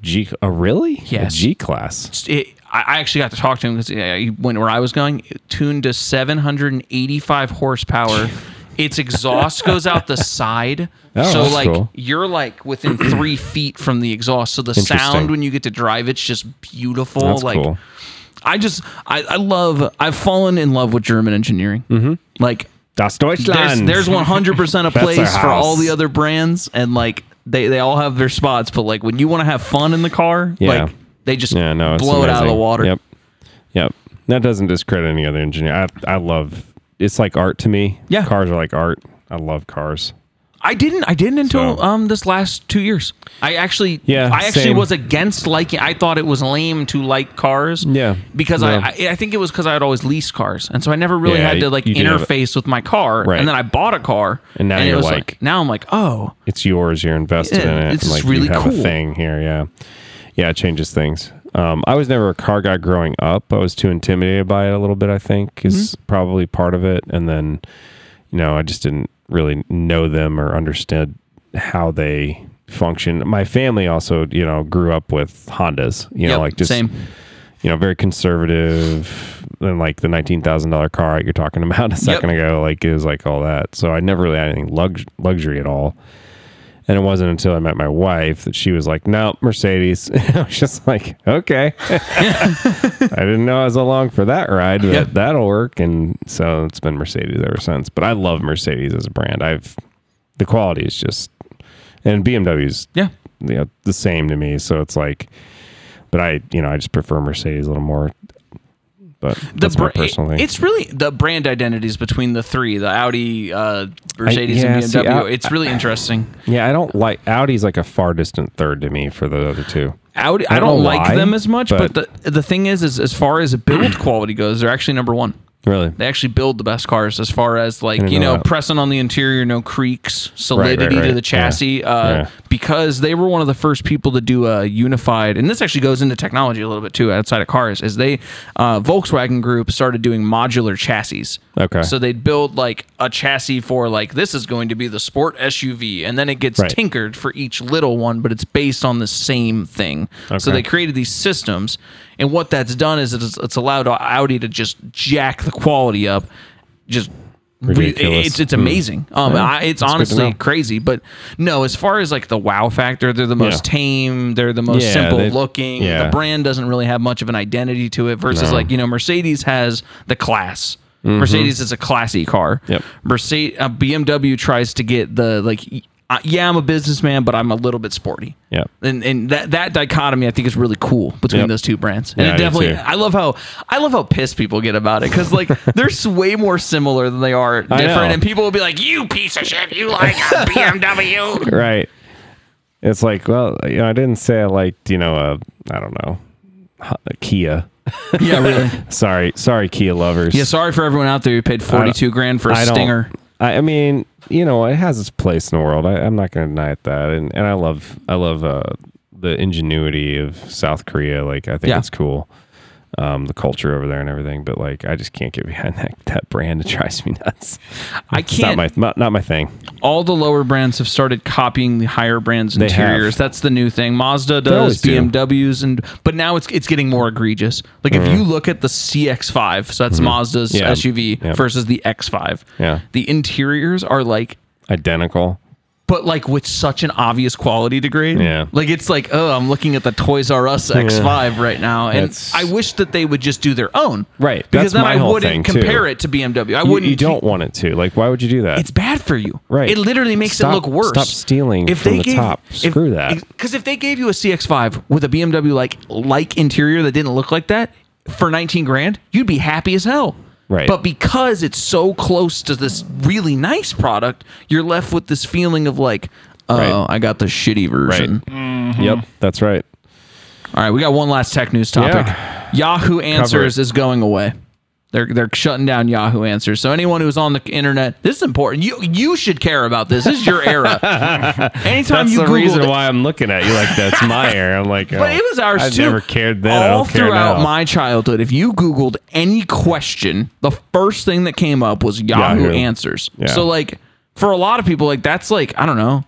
G. Oh, really? Yes. A G class. it, I I actually got to talk to him because he went where I was going. It tuned to 785 horsepower. (laughs) its exhaust goes out the side, Oh, so that's like cool. you're like within three (clears throat) feet from the exhaust. So the Interesting. sound when you get to drive, it's just beautiful. That's like cool. I just I, I love. I've fallen in love with German engineering. Mm-hmm. Like Das there's Deutschland. there's (laughs) 100 percent a That's place for all the other brands, and like they they all have their spots. But like when you want to have fun in the car, Yeah. like they just yeah, no, it's blow it out of the water. Yep. Yep. That doesn't discredit any other engineer. I, I love it's like art to me. Yeah. Cars are like art. I love cars. I didn't. I didn't until So- um this last two years. I actually, Yeah, I actually same. was against liking. I thought it was lame to like cars. Yeah, because yeah. I, I, I think it was because I had always leased cars, and so I never really Yeah, had to like you did have- interface with my car. Right. And then I bought a car, And now it you're was like- now I'm like, oh, It's yours. You're invested Yeah, in it. it's and, just like really you have cool. a thing here. Yeah. Yeah, it changes things. Um, I was never a car guy growing up. I was too intimidated by it a little bit. I think is probably part of it. And then, you know, I just didn't really know them or understand how they function. My family also, you know, grew up with Hondas. You know, Yep, like just same. you know, very conservative and like the nineteen thousand dollar car you're talking (laughs) about a second ago, like it was like all that. So I never really had anything lux- luxury at all. And it wasn't until I met my wife that she was like, "No, Mercedes." (laughs) I was just like, "Okay." (laughs) I didn't know I was along for that ride, but Yep. that'll work. And so it's been Mercedes ever since. But I love Mercedes as a brand. I've the quality is just, and BMW's Yeah. you know, the same to me. So it's like, but I, you know, I just prefer Mercedes a little more. But that's my bra- personal thing. It's really the brand identities between the three, the Audi, uh, Mercedes, yeah, and see, BMW. I- it's really interesting. yeah, I don't like Audi's like a far distant third to me for the other two. Audi, I I don't don't like why, them as much, but, but- the the thing is, is as far as build quality goes, they're actually number one. Really? They actually build the best cars as far as like you know know pressing on the interior, no creaks, solidity right. to the chassis. Yeah. Uh, Yeah. Because they were one of the first people to do a unified, and this actually goes into technology a little bit too outside of cars. Is they uh, Volkswagen Group started doing modular chassis. Okay. So they'd build like a chassis for like this is going to be the sport SUV, and then it gets Right. tinkered for each little one, but it's based on the same thing. Okay. So they created these systems, and what that's done is it's, it's allowed Audi to just jack the quality up, just. Ridiculous. it's it's amazing. Um, Yeah, I, it's honestly crazy, but no. As far as like the wow factor, they're the most Yeah. tame. They're the most Yeah, simple they- looking. The brand doesn't really have much of an identity to it. Versus No. like you know, Mercedes has the class. Mercedes is a classy car. Mm-hmm. Yep. Mercedes, uh, BMW tries to get the like. Uh, yeah, I'm a businessman, but I'm a little bit sporty. Yeah. And and that that dichotomy I think is really cool between Yep. those two brands. And Yeah, it definitely. I love how I love how pissed people get about it cuz like (laughs) they're way more similar than they are different and people will be like, "You piece of shit, you like a (laughs) BMW." Right. It's like, well, you know, I didn't say I liked, you know, a, I don't know, a Kia. (laughs) yeah, really. Sorry, sorry, Kia lovers. Yeah, sorry for everyone out there who paid 42 grand for a I Stinger. I, I mean, you know, it has its place in the world. I, I'm not going to deny it that, and and I love I love uh, the ingenuity of South Korea. Like, I think Yeah. it's cool, um, the culture over there and everything. But like, I just can't get behind (laughs) that, that brand. It drives me nuts. I It's not can't my not, my thing. all the lower brands have started copying the higher brands They have. interiors. That's the new thing. Mazda does, do. BMWs, and but now it's it's getting more egregious. Like if you look at the CX5, so that's Mazda's Mm-hmm. Yeah. SUV Yep. versus the X5. Yeah. the interiors are like, Identical. But like with such an obvious quality degrade. Yeah. like it's like oh, I'm looking at the Toys R Us X5 right now, and It's- I wish that they would just do their own. Right. because That's then my I wouldn't too. compare it to BMW. I You, wouldn't. you don't want it to. Like, why would you do that? It's bad for you. Right. It literally makes Stop- it look worse. stop stealing from the top. Screw that. Because if they gave you a CX5 with a BMW like like interior that didn't look like that for 19 grand, you'd be happy as hell. Right. But because it's so close to this really nice product, you're left with this feeling of like, oh, Right. I got the shitty version. Mm-hmm. Yep, that's right. All right, we got one last tech news topic. Yahoo Answers is going away. They're they're shutting down Yahoo Answers. So anyone who's on the internet, this is important. You you should care about this. This is your era. (laughs) Anytime That's you the Googled reason it- why I'm looking at you like that's my (laughs) era. I'm like, But oh, it was oh, ours I've too. never cared then. I All throughout my childhood, if you Googled any question, the first thing that came up was Yahoo, Yahoo. Answers. Yeah. So like for a lot of people, like that's like I don't know.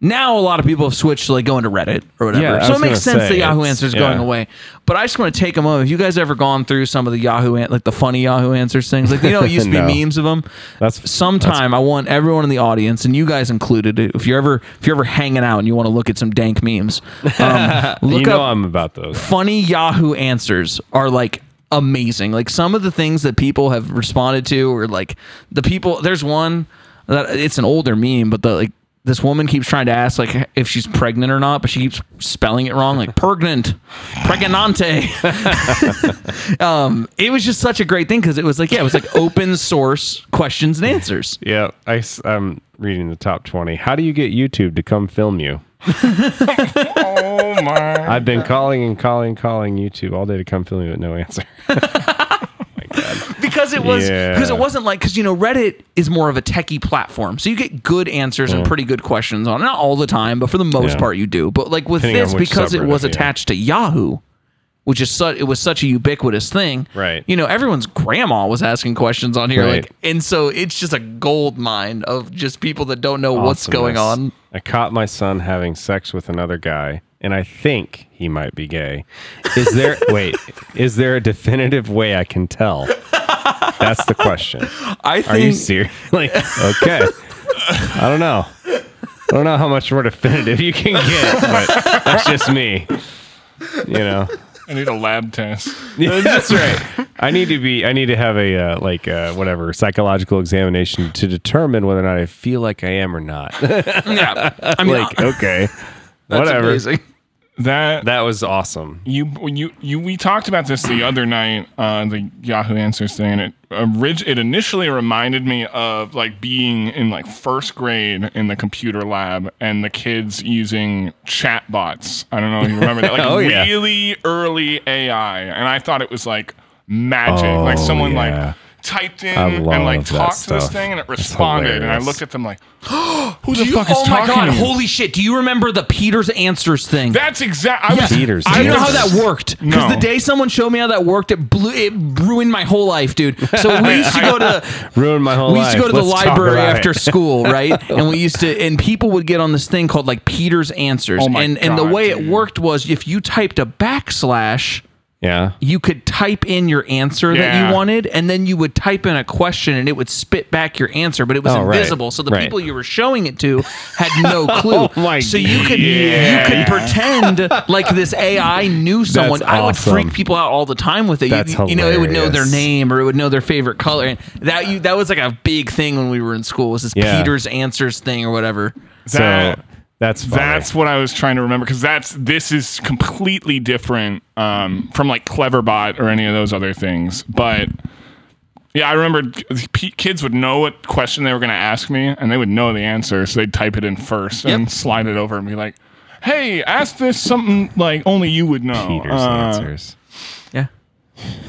Now a lot of people have switched to like going to Reddit or whatever. Yeah, I so it was makes gonna sense say, that Yahoo it's- Answers yeah. going away. But I just want to take a moment. Have you guys ever gone through some of the Yahoo an- like the funny Yahoo Answers things? Like you know, it used to be (laughs) No. memes of them. That's- sometime I want everyone in the audience and you guys included. If you're ever if you're ever hanging out and you want to look at some dank memes, um, (laughs) look you know up I'm about those. funny Yahoo answers are like amazing. Like some of the things that people have responded to, or like the people. There's one that it's an older meme, but the like this woman keeps trying to ask like if she's pregnant or not, but she keeps spelling it wrong, like pregnant, pregnante. (laughs) um, it was just such a great thing because it was like yeah, it was like open source questions and answers. Yeah, I, am reading the top 20. How do you get YouTube to come film you? (laughs) Oh my! I've been calling and calling and calling YouTube all day to come film you, but no answer. (laughs) because it was Yeah. because it wasn't like because you know Reddit is more of a techie platform, so you get good answers and mm. pretty good questions on. it. Not all the time, but for the most Yeah. part, you do. But like with Depending this, because it was yeah. attached to Yahoo, which is such it was such a ubiquitous thing. Right. You know, everyone's grandma was asking questions on here, Right. like, and so it's just a gold mine of just people that don't know what's going on. I caught my son having sex with another guy, and I think he might be gay. Is there (laughs) wait? Is there a definitive way I can tell? That's the question. I Are you think serious? (laughs) Like, okay. I don't know. I don't know how much more definitive you can get, but that's just me. You know. I need a lab test. (laughs) Yeah, that's right. I need to be. I need to have a uh, like uh, whatever psychological examination to determine whether or not I feel like I am or not. yeah. I mean, (laughs) like okay, that's whatever. amazing. That That was awesome. you you you we talked about this the other night on the Yahoo Answers thing, and it orig- it initially reminded me of like being in like first grade in the computer lab and the kids using chatbots. I don't know if you remember that, (laughs) like Oh, yeah. really early AI, and I thought it was like magic, like Oh, someone yeah. like typed in and like talked to this thing and it responded, and I looked at them like, (gasps) who the you- fuck is oh my talking god! to me? Holy shit! Do you remember the Peters Answers thing? That's exactly. I was, Peters Do I you know how that worked? Because No. the day someone showed me how that worked, it blew, it ruined my whole life, dude. So we (laughs) used to go to (laughs) Ruined my whole we used to go to the Let's library after it. school, right? (laughs) And we used to, and people would get on this thing called like Peter's Answers, Oh my and and the way dude. it worked was if you typed a backslash. Yeah. You could type in your answer that you wanted, and then you would type in a question, and it would spit back your answer, but it was Oh, right. invisible. So the Right. people you were showing it to had no (laughs) clue. Oh, so you could Yeah. you could pretend like this AI knew someone. I would awesome. freak people out all the time with it. You- That's you, know, it would know their name or it would know their favorite color. And that you that was like a big thing when we were in school. Was this Yeah. Peter's Answers thing or whatever? So That- that's funny. That's what I was trying to remember because that's this is completely different um, from like Cleverbot or any of those other things. But yeah, I remember p- kids would know what question they were going to ask me, and they would know the answer, so they'd type it in first and Yep. slide it over and be like, "Hey, ask this something like only you would know." Peter's Uh, answers. Yeah,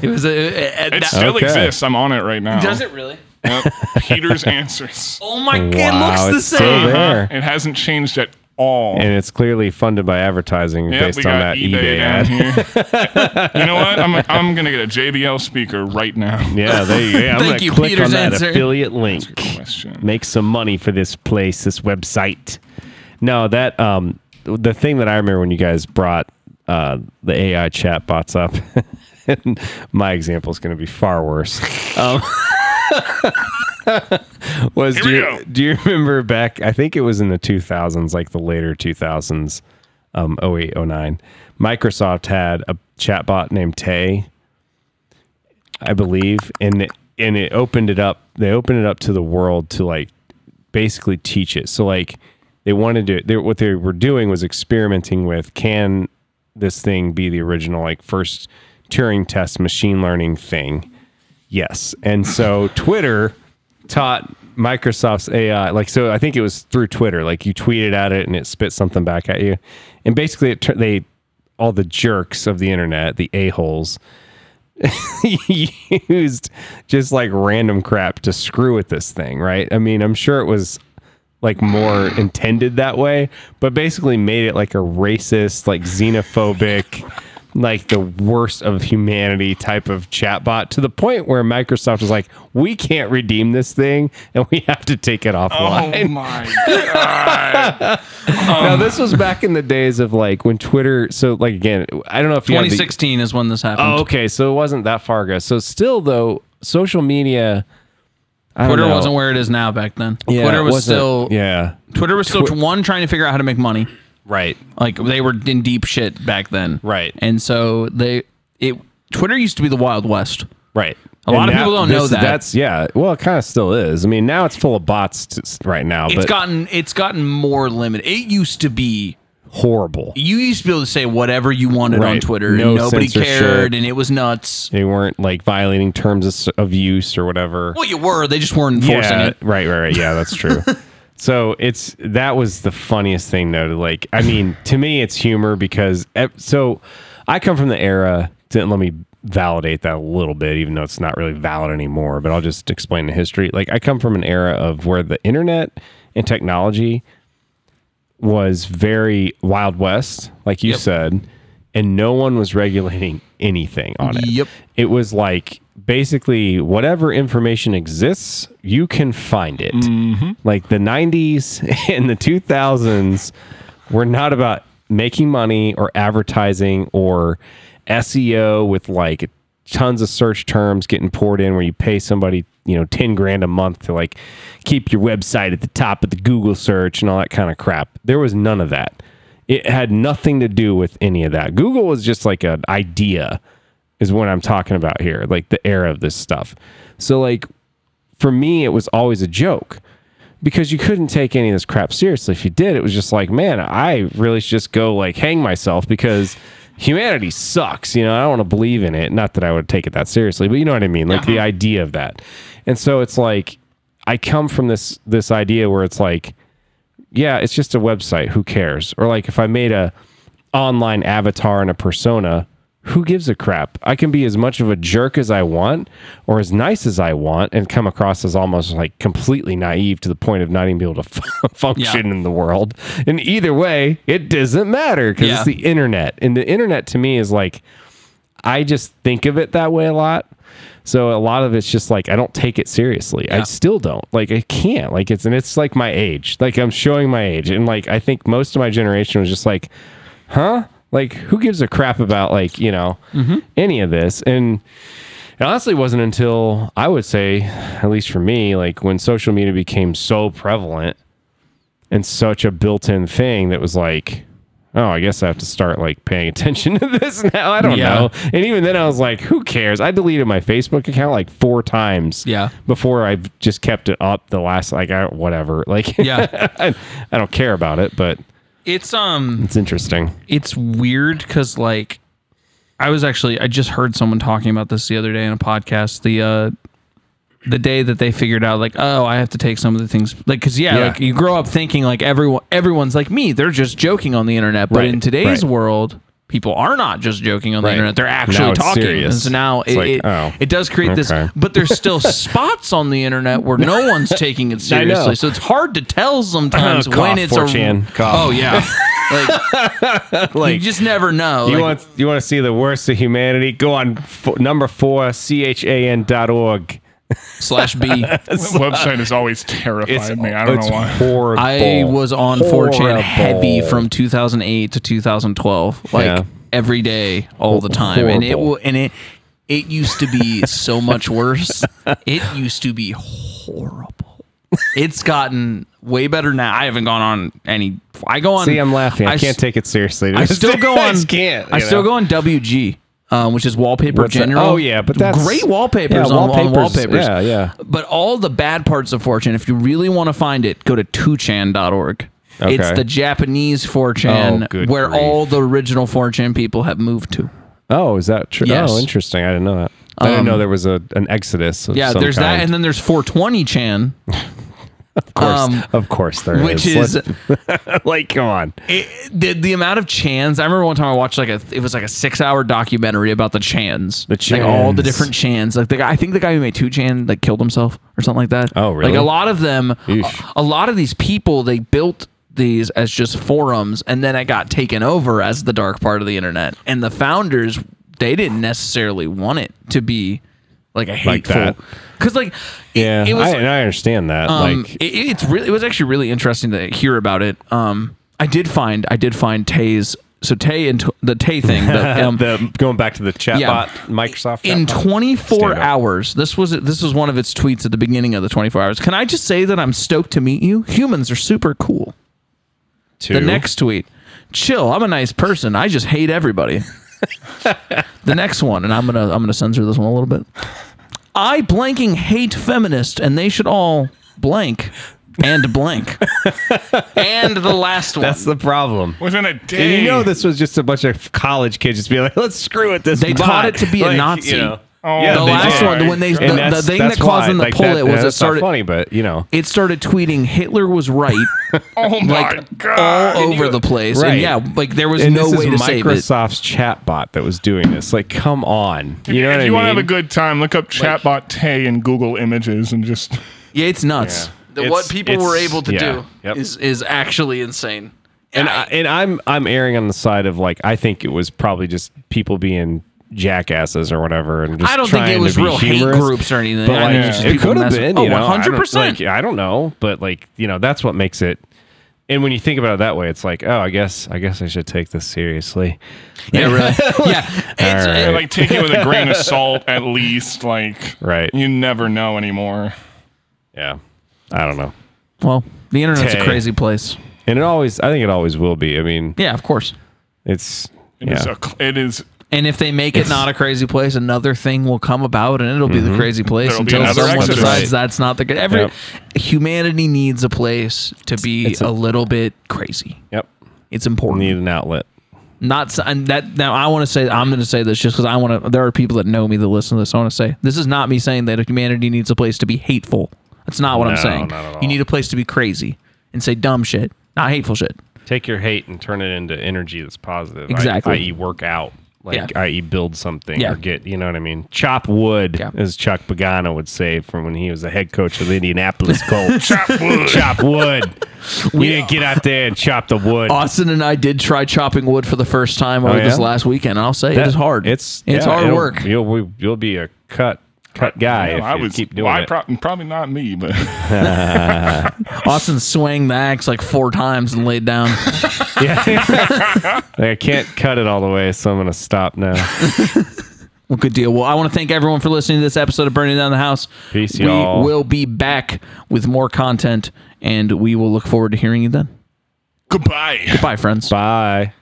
it was a. a- a- It that- still Okay. exists. I'm on it right now. does it really? Yep. Peter's (laughs) answers. Oh my god! It looks the it's so same. there. It hasn't changed at all. And it's clearly funded by advertising Yep, based on that eBay, eBay, ad. (laughs) you know what? I'm, I'm gonna get a JBL speaker right now. Yeah, there you go. Yeah, I'm Thank gonna you, click Peter's on that answer. affiliate link. Question. Make some money for this place, this website. No, that um the thing that I remember when you guys brought uh the AI chat bots up, (laughs) my example is going to be far worse. Um, (laughs) (laughs) was Here do you, do you remember back? I think it was in the 2000s, like the later 2000s, um, 08, 09. Microsoft had a chatbot named Tay, I believe, and it, and it opened it up. They opened it up to the world to like basically teach it. So like they wanted to. They, what they were doing was experimenting with can this thing be the original like first Turing test machine learning thing? Yes. And so (laughs) Twitter taught Microsoft's AI like so I think it was through Twitter like you tweeted at it and it spit something back at you. And basically it they all the jerks of the internet, the a-holes (laughs) used just like random crap to screw with this thing, right? I mean, I'm sure it was like more intended that way, but basically made it like a racist, like xenophobic, like the worst of humanity type of chatbot to the point where Microsoft was like, we can't redeem this thing and we have to take it offline. Oh offline. my (laughs) god! now, this was back in the days of like when Twitter, so like again, I don't know if you the- 2016 is when this happened. Oh, okay. So it wasn't that far ago. So still though, social media. I Twitter know. wasn't where it is now back then. Yeah, Twitter was wasn't- still yeah. Twitter was still one trying to figure out how to make money. Right. Like they were in deep shit back then. Right. And so they it Twitter used to be the Wild West. Right. A lot of people don't know that. That's yeah. Well, it kind of still is. I mean, now it's full of bots t- right now, It's but gotten it's gotten more limited. It used to be horrible. you used to be able to say whatever you wanted on Twitter No and nobody cared and it was nuts. They weren't like violating terms of, of use or whatever. Well, you were. They just weren't enforcing yeah, it. right, right, right. Yeah, that's true. (laughs) so it's that was the funniest thing though. To like, I mean, (laughs) to me, it's humor because so I come from the era. To, let me validate that a little bit, even though it's not really valid anymore. But I'll just explain the history. Like, I come from an era of where the internet and technology was very wild west, like you Yep. said, and no one was regulating anything on it. Yep. It was like basically whatever information exists, you can find it. Mm-hmm. Like the 90s (laughs) and the 2000s were not about making money or advertising or SEO with like tons of search terms getting poured in where you pay somebody, you know, 10 grand a month to like keep your website at the top of the Google search and all that kind of crap. There was none of that. It had nothing to do with any of that. Google was just like an idea is what I'm talking about here, like the era of this stuff. So like for me it was always a joke because you couldn't take any of this crap seriously. If you did, it was just like, man, I really should just go like hang myself because humanity sucks. You know, I don't want to believe in it. Not that I would take it that seriously, but you know what I mean? Like the uh-huh. idea of that. And so it's like I come from this this idea where it's like, yeah, it's just a website. Who cares? Or like if I made a online avatar and a persona, who gives a crap? I can be as much of a jerk as I want or as nice as I want and come across as almost like completely naive to the point of not even being able to (laughs) function Yeah. in the world. And either way, it doesn't matter because Yeah. it's the internet. And the internet to me is like, I just think of it that way a lot. So a lot of it's just like I don't take it seriously. I still don't. Like I can't. Like it's and it's like my age. Like I'm showing my age. And like I think most of my generation was just like, huh? Like who gives a crap about like, you know, mm-hmm. any of this? And it honestly wasn't until I would say, at least for me, like when social media became so prevalent and such a built-in thing that was like, oh, I guess I have to start like paying (laughs) attention to this now. I don't Yeah. know. And even then, I was like, who cares? I deleted my Facebook account like four times. Yeah. Before I've just kept it up the last like I, whatever. Like Yeah. I, (laughs) I don't care about it, but It's um it's interesting. it's weird because like I was actually I just heard someone talking about this the other day in a podcast. The uh the day that they figured out like oh I have to take some of the things like because yeah, Yeah. like you grow up thinking like everyone everyone's like me they're just joking on the internet but Right, in today's right. world people are not just joking on the Right. internet they're actually talking serious. and so now it, like, it, oh, it does create this but there's still (laughs) spots on the internet where no one's taking it (laughs) seriously so it's hard to tell sometimes (laughs) Cough, when it's 4chan, a cough. oh yeah like, you just never know you Like, want you want to see the worst of humanity? Go on f- number four chan dot org. Slash B. (laughs) website has always terrified me. I don't it's know why. Horrible. I was on 4chan Horrible. heavy from 2008 to 2012, like Yeah. every day, all the time, and it will, and it it used to be so much worse. It used to be horrible. It's gotten way better now. I haven't gone on any. I go on. See, I'm laughing. I, I can't s- take it seriously. I (laughs) still go on. I just can't. I still know? go on WG, um, which is wallpaper What's that? general. Oh yeah, but that's great wallpapers yeah, on, on wallpapers. wallpapers. Yeah, yeah. But all the bad parts of 4chan, if you really want to find it, go to 2chan.org. It's Okay. the Japanese 4chan Oh, where grief. all the original 4chan people have moved to. Oh, is that true? Yes. Oh, interesting. I didn't know that. I didn't Um, know there was a an exodus. Of Yeah, there's that, and then there's 420chan, (laughs) of course, um, of course, there which is Let's- (laughs) like, come on. it, the the amount of chans. I remember one time I watched like a it was like a six hour documentary about the chans, The Chans, like all the different chans. Like the guy, I think the guy who made two chan like killed himself or something like that. Oh, really? Like a lot of them, Eesh. a lot of these people they built these as just forums, and then it got taken over as the dark part of the internet. And the founders they didn't necessarily want it to be like a Like hateful that. because like it, Yeah, it was I, and I understand that. um, like, it, it's really it was actually really interesting to hear about it. Um, I did find I did find Tay's so Tay and t- the Tay thing. The, (laughs) um, the going back to the chatbot, yeah. Microsoft. in 24 hours, this was this was one of its tweets at the beginning of the 24 hours. Can I just say that I'm stoked to meet you? Humans are super cool. Two. The next tweet, chill. I'm a nice person. I just hate everybody. (laughs) the next one, and I'm gonna I'm gonna censor this one a little bit. I blanking hate feminist, and they should all blank and blank. (laughs) and the last one. That's the problem. Within a day. And you know this was just a bunch of college kids just being like, let's screw with this. They bot." taught it to be a Nazi. You know. Oh, Yeah, the last did. one, when they the, the thing that caused why, them to like, pull that- it was that's it started funny, but you know, it started tweeting Hitler was right (laughs) oh my like god. all over the place. Right. And yeah, like there was and no way to is save it. Microsoft's chatbot that was doing this. Like, come on, you know if what I you mean? want to have a good time, look up chatbot Tay in Google Images and just. Yeah, it's nuts. Yeah. The- It's- what people were able to yeah. do Yep. is is actually insane. and I- I, and I'm I'm erring on the side of like I think it was probably just people being jackasses or whatever. And just I don't think it was real hate groups or anything. But like, just it could have been. Oh, you know, I don't- 100%. Like, I don't know, but like you know, that's what makes it. And when you think about it that way, it's like, oh, I guess, I guess I should take this seriously. yeah, really. (laughs) yeah. It's, uh, All Yeah, like take it with a grain of salt at least. Like Right. you never know anymore. Yeah, I don't know. Well, the internet's a crazy place. And it always, I think it always will be. I mean, Yeah, of course. it's It is yeah. a, it is And if they make it not a crazy place, another thing will come about, and it'll be the mm-hmm. crazy place There'll be until another someone Exodus. decides Right. that's not the good. every Yep. humanity needs a place to be It's a, a- little bit crazy. Yep. It's important. Need an outlet. Not s- and that now. I want to say I'm going to say this just because I want to. There are people that know me that listen to this. I want to say this is not me saying that humanity needs a place to be hateful. That's not what I'm No, saying. not at all. You need a place to be crazy and say dumb shit, not hateful shit. Take your hate and turn it into energy that's positive. Exactly. I, i.e., work out. Like, Yeah. i.e., build something Yeah. or get, you know what I mean? Chop wood, Yeah. as Chuck Pagano would say from when he was the head coach of the Indianapolis Colts. (laughs) chop wood. chop wood. (laughs) We didn't get out there and chop the wood. Austin and I did try chopping wood for the first time over Oh, yeah? this last weekend. and I'll say That- it is hard. It's it's yeah, hard work. You'll you'll be a cut cut guy Yeah, if I you was keep doing well, I it. prob- probably not me, but (laughs) (laughs) Austin swung the axe like four times and laid down. (laughs) yeah. Like, I can't cut it all the way, so I'm gonna stop now. Well, good deal. Well, I want to thank everyone for listening to this episode of Burning Down the House. Peace, we y'all. will be back with more content, and we will look forward to hearing you then. goodbye. Goodbye, friends. Bye.